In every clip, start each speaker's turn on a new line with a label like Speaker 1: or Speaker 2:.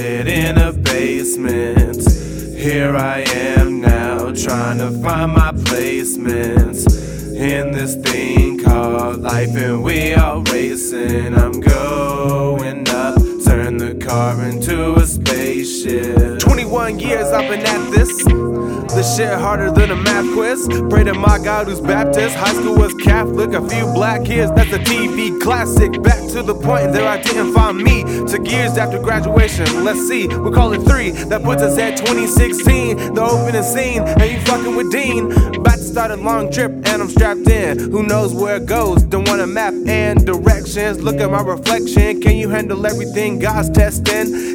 Speaker 1: in a basement. Here I am now, trying to find my placements in this thing called life, and we all racing. I'm going up, car into a spaceship.
Speaker 2: 21 years I've been at this. This shit harder than a math quiz. Pray to my God who's Baptist. High school was Catholic, a few black kids. That's a TV classic. Back to the point there I didn't find me. Took years after graduation. Let's see, we call it three. That puts us at 2016. The opening scene, and you fucking with Dean. About to start a long trip, and I'm strapped in. Who knows where it goes? Don't want a map and directions. Look at my reflection. Can you handle everything God's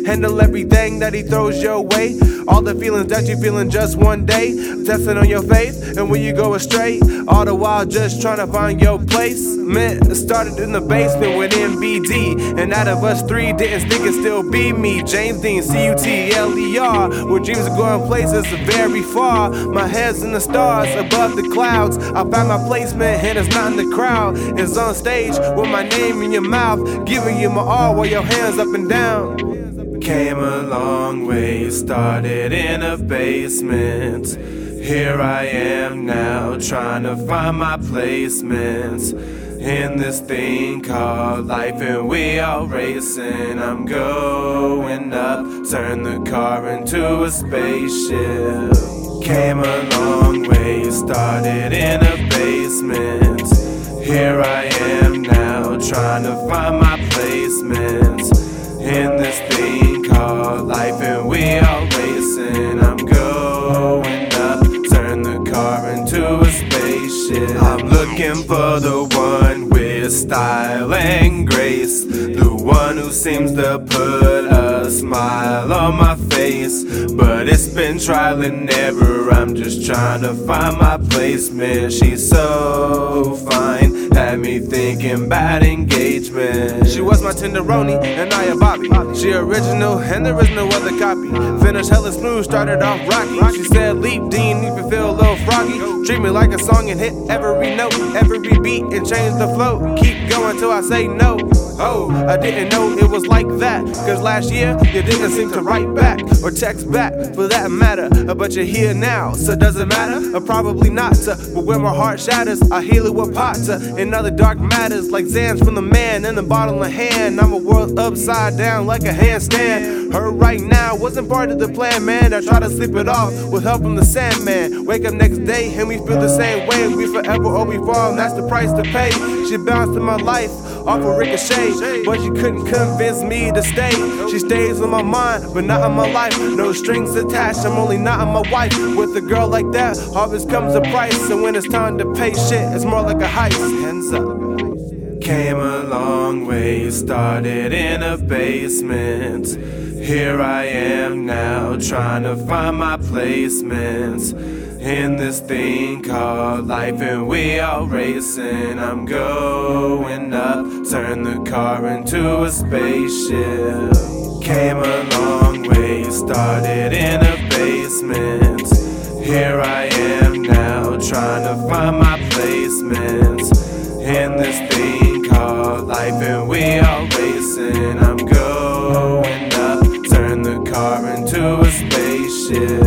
Speaker 2: Handle everything that He throws your way. All the feelings that you feeling just one day. Testing on your faith, and when you go astray, all the while just trying to find your place. Man, started in the basement with MBD, and out of us three, didn't think it'd still be me. James Dean, C U T L E R, where dreams are going places very far. My head's in the stars, above the clouds. I found my placement, and it's not in the crowd. It's on stage with my name in your mouth, giving you my all while your hands up and down.
Speaker 1: Came a long way, started in a basement. Here I am now, trying to find my placements in this thing called life, and we all racing. I'm going up, turn the car into a spaceship. Came a long way, started in a basement. Here I am now, trying to find my a spaceship. I'm looking for the one with style and grace, the one who seems to put a smile on my face. But it's been trial and error. I'm just trying to find my placement. She's so fine, had me thinking about engagement.
Speaker 2: She was my tenderoni, and I a Bobby. She original, and there is no other copy. Finished hella smooth, started off rocky. She said, Leap, Dean, you can feel a little froggy. Treat me like a song and hit every note, every beat, and change the flow. Keep going till I say no. Oh, I didn't know it was like that. Cause last year, you didn't seem to write back or text back for that matter. But you're here now, so does it matter? Or probably not. Uh, but when my heart shatters, I heal it with potter uh, and other dark matters like Zans from the man in the bottle of hand. I'm a world upside down like a handstand. Her right now wasn't part of the plan, man. I try to sleep it off with help from the Sandman. Wake up next day and we feel the same way. We forever or we fall, that's the price to pay. She bounced in my life off a ricochet, but she couldn't convince me to stay. She stays in my mind, but not in my life. No strings attached, I'm only not in my wife. With a girl like that, always comes a price, and when it's time to pay shit, it's more like a heist. Hands up.
Speaker 1: Came a long way, started in a basement. Here I am now, trying to find my placements in this thing called life, and we all racing. I'm going up, turn the car into a spaceship. Came a long way, started in a basement. Here I am now, trying to find my placements in this thing called life, and we all racing. I'm going up, turn the car into a spaceship.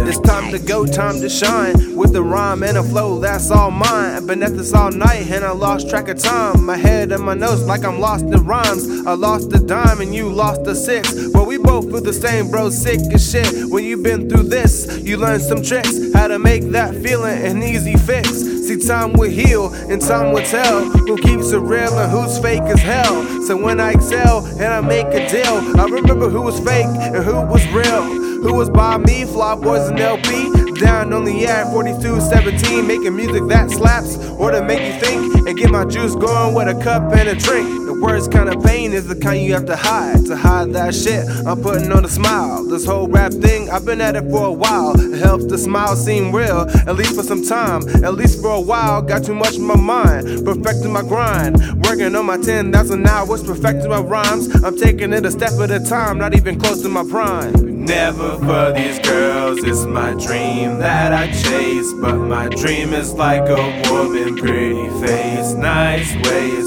Speaker 2: Time to go, time to shine. With the rhyme and a flow, that's all mine. I've been at this all night and I lost track of time. My head and my nose like I'm lost in rhymes. I lost a dime and you lost a six. But we both feel the same, bro. Sick as shit. When you've been through this, you learn some tricks. How to make that feeling an easy fix. See, time will heal and time will tell who keeps it real and who's fake as hell. So when I excel and I make a deal, I remember who was fake and who was real. Who was by me, Fly Boys and LP. Down on the air, 42, 17, making music that slaps or to make you think and get my juice going with a cup and a drink. The worst kind of pain is the kind you have to hide. To hide that shit, I'm putting on a smile. This whole rap thing, I've been at it for a while. It helps the smile seem real, at least for some time. At least for a while, got too much in my mind. Perfecting my grind, working on my 10,000 hours, perfecting my rhymes. I'm taking it a step at a time, not even close to my prime.
Speaker 1: Never for these girls, it's my dream that I chase. But my dream is like a woman, pretty face, nice ways.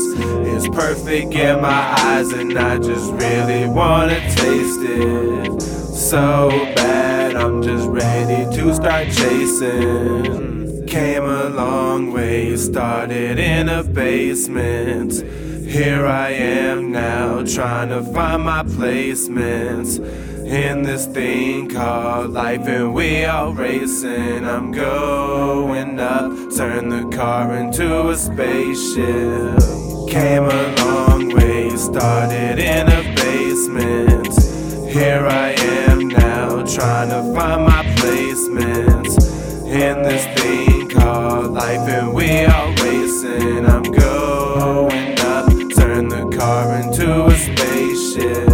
Speaker 1: It's perfect in my eyes, and I just really wanna taste it. so bad, I'm just ready to start chasing. Came a long way, started in a basement. Here I am now, trying to find my placements in this thing called life, and we all racing. I'm going up, turn the car into a spaceship. Came a long way, started in a basement. Here I am now, trying to find my placement in this thing called life, and we all racing. I'm going up, turn the car into a spaceship.